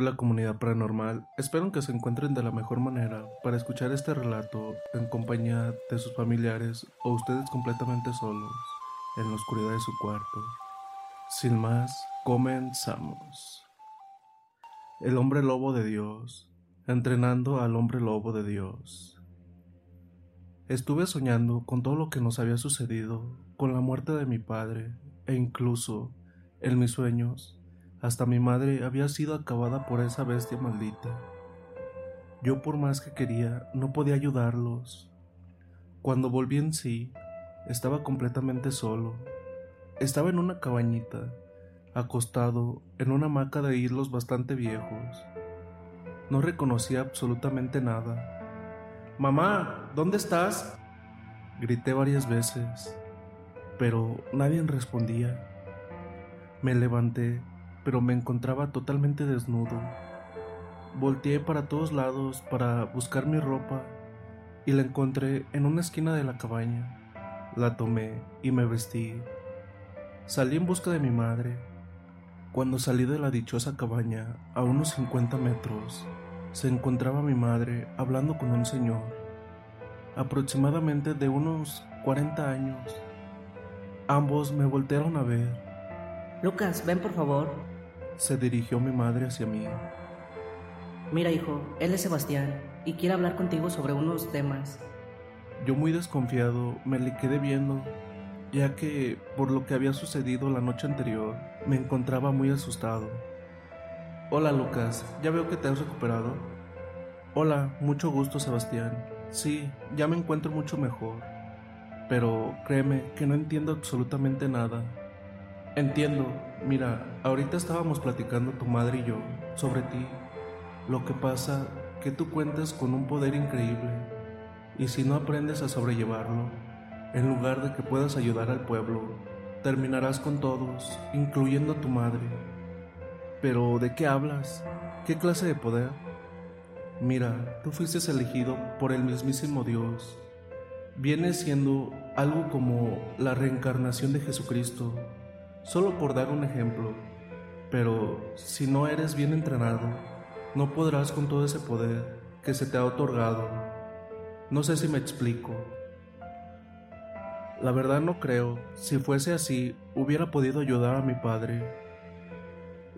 Hola comunidad paranormal, espero que se encuentren de la mejor manera para escuchar este relato en compañía de sus familiares o ustedes completamente solos en la oscuridad de su cuarto. Sin más, comenzamos. El hombre lobo de Dios, entrenando al hombre lobo de Dios. Estuve soñando con todo lo que nos había sucedido, con la muerte de mi padre, e incluso, en mis sueños, hasta mi madre había sido acabada por esa bestia maldita. Yo por más que quería, no podía ayudarlos. Cuando volví en sí, estaba completamente solo. Estaba en una cabañita, acostado en una hamaca de hilos bastante viejos. No reconocía absolutamente nada. Mamá, ¿dónde estás? Grité varias veces, pero nadie respondía. Me levanté, pero me encontraba totalmente desnudo. Volteé para todos lados para buscar mi ropa y la encontré en una esquina de la cabaña. La tomé y me vestí. Salí en busca de mi madre. Cuando salí de la dichosa cabaña, a unos 50 metros, se encontraba mi madre hablando con un señor, aproximadamente de unos 40 años. Ambos me voltearon a ver. Lucas, ven por favor. Se dirigió mi madre hacia mí. Mira, hijo, él es Sebastián y quiere hablar contigo sobre unos temas. Yo muy desconfiado me le quedé viendo, ya que por lo que había sucedido la noche anterior me encontraba muy asustado. Hola Lucas, ya veo que te has recuperado. Hola, mucho gusto Sebastián. Sí, ya me encuentro mucho mejor. Pero créeme que no entiendo absolutamente nada. Entiendo, mira, ahorita estábamos platicando tu madre y yo sobre ti. Lo que pasa que tú cuentas con un poder increíble. Y si no aprendes a sobrellevarlo, en lugar de que puedas ayudar al pueblo, terminarás con todos, incluyendo a tu madre. Pero ¿de qué hablas? ¿Qué clase de poder? Mira, tú fuiste elegido por el mismísimo Dios. Viene siendo algo como la reencarnación de Jesucristo, solo por dar un ejemplo. Pero si no eres bien entrenado, no podrás con todo ese poder que se te ha otorgado. No sé si me explico. La verdad no creo. Si fuese así, hubiera podido ayudar a mi padre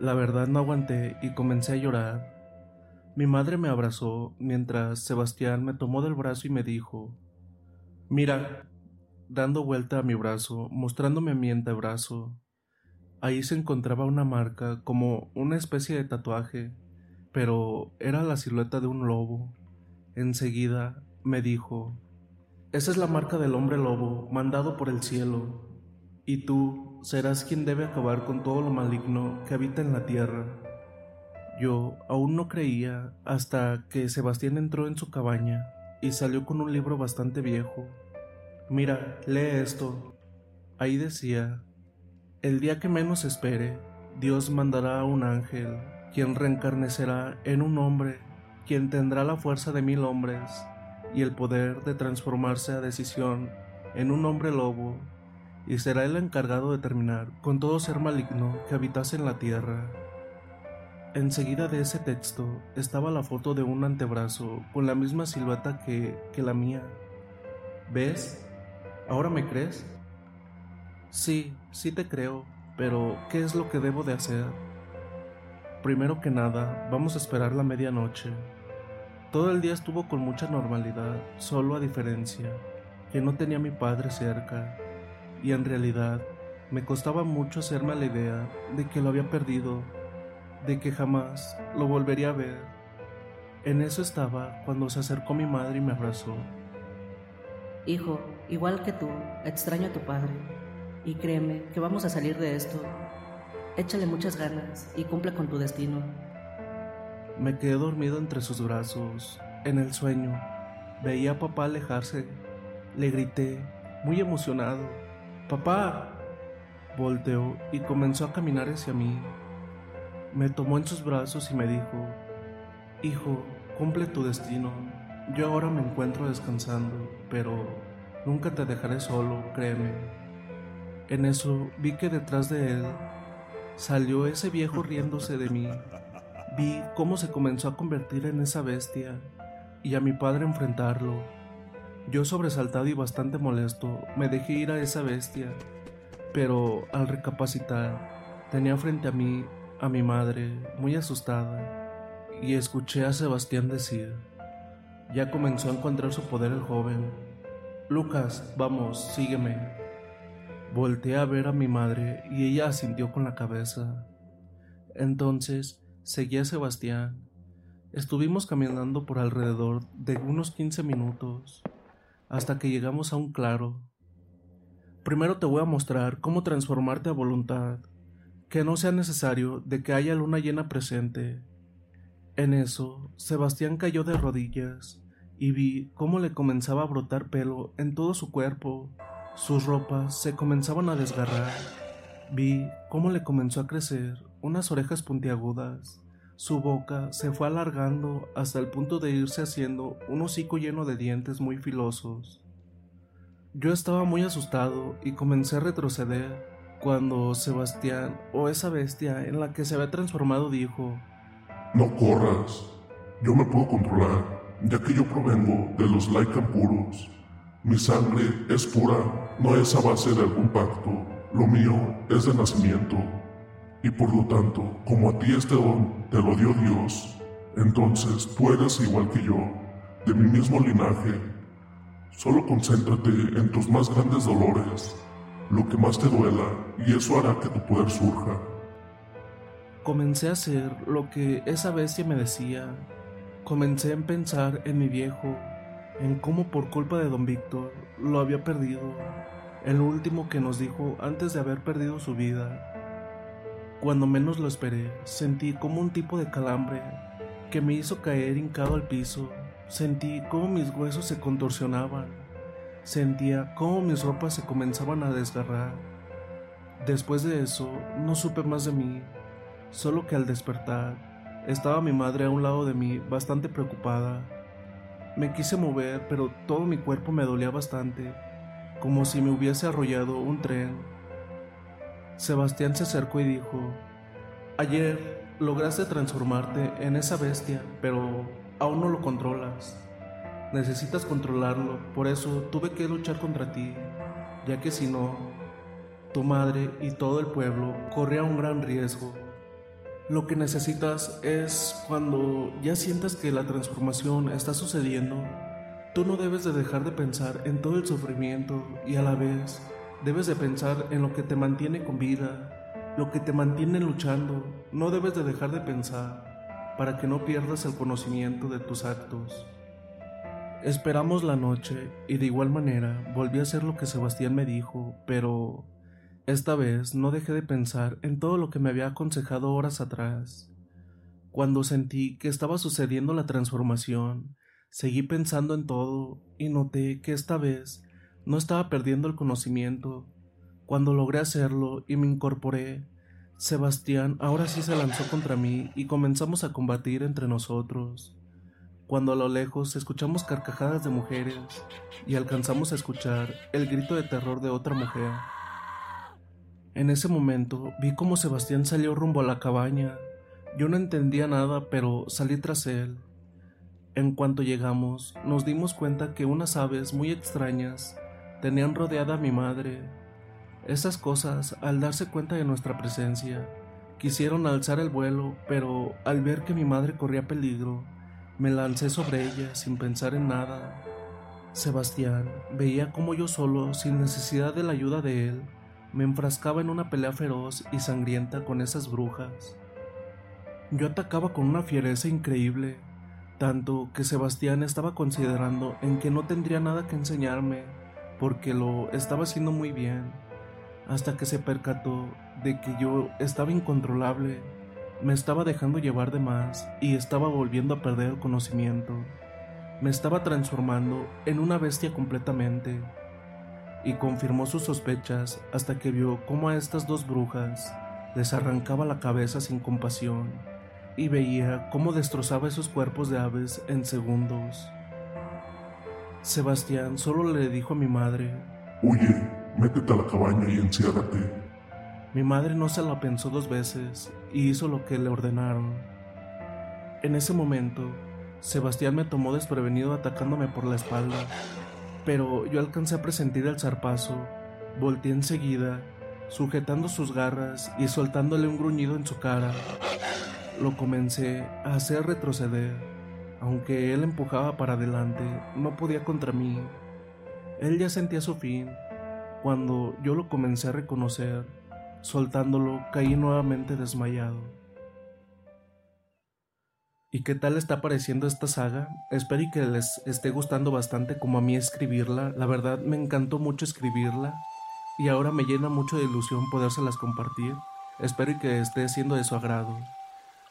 la verdad no aguanté y comencé a llorar. Mi madre me abrazó mientras Sebastián me tomó del brazo y me dijo, Mira, dando vuelta a mi brazo, mostrándome mi antebrazo. Ahí se encontraba una marca como una especie de tatuaje, pero era la silueta de un lobo. Enseguida me dijo, Esa es la marca del hombre lobo, mandado por el cielo, y tú serás quien debe acabar con todo lo maligno que habita en la tierra. Yo aún no creía hasta que Sebastián entró en su cabaña y salió con un libro bastante viejo. Mira, lee esto. Ahí decía, el día que menos espere, Dios mandará a un ángel, quien reencarnecerá en un hombre, quien tendrá la fuerza de mil hombres y el poder de transformarse a decisión en un hombre lobo y será el encargado de terminar con todo ser maligno que habitase en la tierra. Enseguida de ese texto estaba la foto de un antebrazo con la misma silueta que, que la mía. ¿Ves? ¿Ahora me crees? Sí, sí te creo, pero ¿qué es lo que debo de hacer? Primero que nada, vamos a esperar la medianoche. Todo el día estuvo con mucha normalidad, solo a diferencia, que no tenía mi padre cerca y en realidad me costaba mucho hacerme la idea de que lo había perdido, de que jamás lo volvería a ver. En eso estaba cuando se acercó mi madre y me abrazó. Hijo, igual que tú, extraño a tu padre, y créeme que vamos a salir de esto. Échale muchas ganas y cumple con tu destino. Me quedé dormido entre sus brazos, en el sueño. Veía a papá alejarse. Le grité, muy emocionado. Papá. Volteó y comenzó a caminar hacia mí. Me tomó en sus brazos y me dijo, Hijo, cumple tu destino. Yo ahora me encuentro descansando, pero nunca te dejaré solo, créeme. En eso vi que detrás de él salió ese viejo riéndose de mí. Vi cómo se comenzó a convertir en esa bestia y a mi padre enfrentarlo. Yo sobresaltado y bastante molesto, me dejé ir a esa bestia, pero al recapacitar, tenía frente a mí a mi madre, muy asustada, y escuché a Sebastián decir, ya comenzó a encontrar su poder el joven. Lucas, vamos, sígueme. Volteé a ver a mi madre y ella asintió con la cabeza. Entonces seguí a Sebastián. Estuvimos caminando por alrededor de unos 15 minutos hasta que llegamos a un claro. Primero te voy a mostrar cómo transformarte a voluntad, que no sea necesario de que haya luna llena presente. En eso, Sebastián cayó de rodillas y vi cómo le comenzaba a brotar pelo en todo su cuerpo. Sus ropas se comenzaban a desgarrar. Vi cómo le comenzó a crecer unas orejas puntiagudas su boca se fue alargando hasta el punto de irse haciendo un hocico lleno de dientes muy filosos. Yo estaba muy asustado y comencé a retroceder cuando Sebastián, o esa bestia en la que se había transformado, dijo, No corras, Yo me puedo controlar, ya que yo provengo de los Lycan puros. Mi sangre es pura, no es a base de algún pacto. Lo mío es de nacimiento. Y por lo tanto, como a ti este don te lo dio Dios, entonces tú eres igual que yo, de mi mismo linaje. Solo concéntrate en tus más grandes dolores, lo que más te duela, y eso hará que tu poder surja. Comencé a hacer lo que esa bestia me decía. Comencé a pensar en mi viejo, en cómo por culpa de don Víctor lo había perdido, el último que nos dijo antes de haber perdido su vida. Cuando menos lo esperé, sentí como un tipo de calambre que me hizo caer hincado al piso. Sentí cómo mis huesos se contorsionaban. Sentía cómo mis ropas se comenzaban a desgarrar. Después de eso, no supe más de mí, solo que al despertar, estaba mi madre a un lado de mí, bastante preocupada. Me quise mover, pero todo mi cuerpo me dolía bastante, como si me hubiese arrollado un tren. Sebastián se acercó y dijo, Ayer lograste transformarte en esa bestia, pero aún no lo controlas. Necesitas controlarlo, por eso tuve que luchar contra ti, ya que si no, tu madre y todo el pueblo corría un gran riesgo. Lo que necesitas es cuando ya sientas que la transformación está sucediendo, tú no debes de dejar de pensar en todo el sufrimiento y a la vez debes de pensar en lo que te mantiene con vida, lo que te mantiene luchando. No debes de dejar de pensar para que no pierdas el conocimiento de tus actos. Esperamos la noche y de igual manera volví a hacer lo que Sebastián me dijo, pero esta vez no dejé de pensar en todo lo que me había aconsejado horas atrás. Cuando sentí que estaba sucediendo la transformación, seguí pensando en todo y noté que esta vez no estaba perdiendo el conocimiento. Cuando logré hacerlo y me incorporé, Sebastián ahora sí se lanzó contra mí y comenzamos a combatir entre nosotros. Cuando a lo lejos escuchamos carcajadas de mujeres y alcanzamos a escuchar el grito de terror de otra mujer. En ese momento vi cómo Sebastián salió rumbo a la cabaña. Yo no entendía nada, pero salí tras él. En cuanto llegamos, nos dimos cuenta que unas aves muy extrañas tenían rodeada a mi madre. Esas cosas, al darse cuenta de nuestra presencia, quisieron alzar el vuelo, pero al ver que mi madre corría peligro, me lancé sobre ella sin pensar en nada. Sebastián veía como yo solo, sin necesidad de la ayuda de él, me enfrascaba en una pelea feroz y sangrienta con esas brujas. Yo atacaba con una fiereza increíble, tanto que Sebastián estaba considerando en que no tendría nada que enseñarme, porque lo estaba haciendo muy bien, hasta que se percató de que yo estaba incontrolable, me estaba dejando llevar de más y estaba volviendo a perder el conocimiento. Me estaba transformando en una bestia completamente y confirmó sus sospechas hasta que vio cómo a estas dos brujas les arrancaba la cabeza sin compasión y veía cómo destrozaba esos cuerpos de aves en segundos. Sebastián solo le dijo a mi madre, Oye, métete a la cabaña y enciérrate. Mi madre no se la pensó dos veces y hizo lo que le ordenaron. En ese momento, Sebastián me tomó desprevenido atacándome por la espalda pero yo alcancé a presentir el zarpazo, volteé enseguida, sujetando sus garras y soltándole un gruñido en su cara. Lo comencé a hacer retroceder. Aunque él empujaba para adelante, no podía contra mí. Él ya sentía su fin. Cuando yo lo comencé a reconocer, soltándolo, caí nuevamente desmayado. ¿Y qué tal está pareciendo esta saga? Espero y que les esté gustando bastante como a mí escribirla. La verdad me encantó mucho escribirla y ahora me llena mucho de ilusión podérselas compartir. Espero y que esté siendo de su agrado.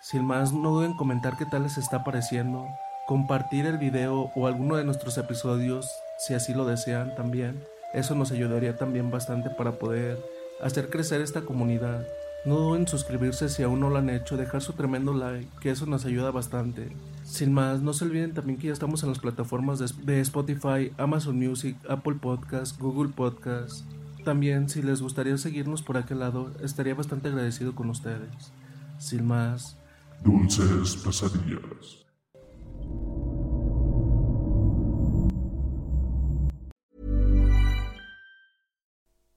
Sin más, no duden en comentar qué tal les está pareciendo, compartir el video o alguno de nuestros episodios si así lo desean también. Eso nos ayudaría también bastante para poder hacer crecer esta comunidad. No duden en suscribirse si aún no lo han hecho, dejar su tremendo like, que eso nos ayuda bastante. Sin más, no se olviden también que ya estamos en las plataformas de, Spotify, Amazon Music, Apple Podcast, Google Podcast. También, si les gustaría seguirnos por aquel lado, estaría bastante agradecido con ustedes. Sin más. Dulces pesadillas.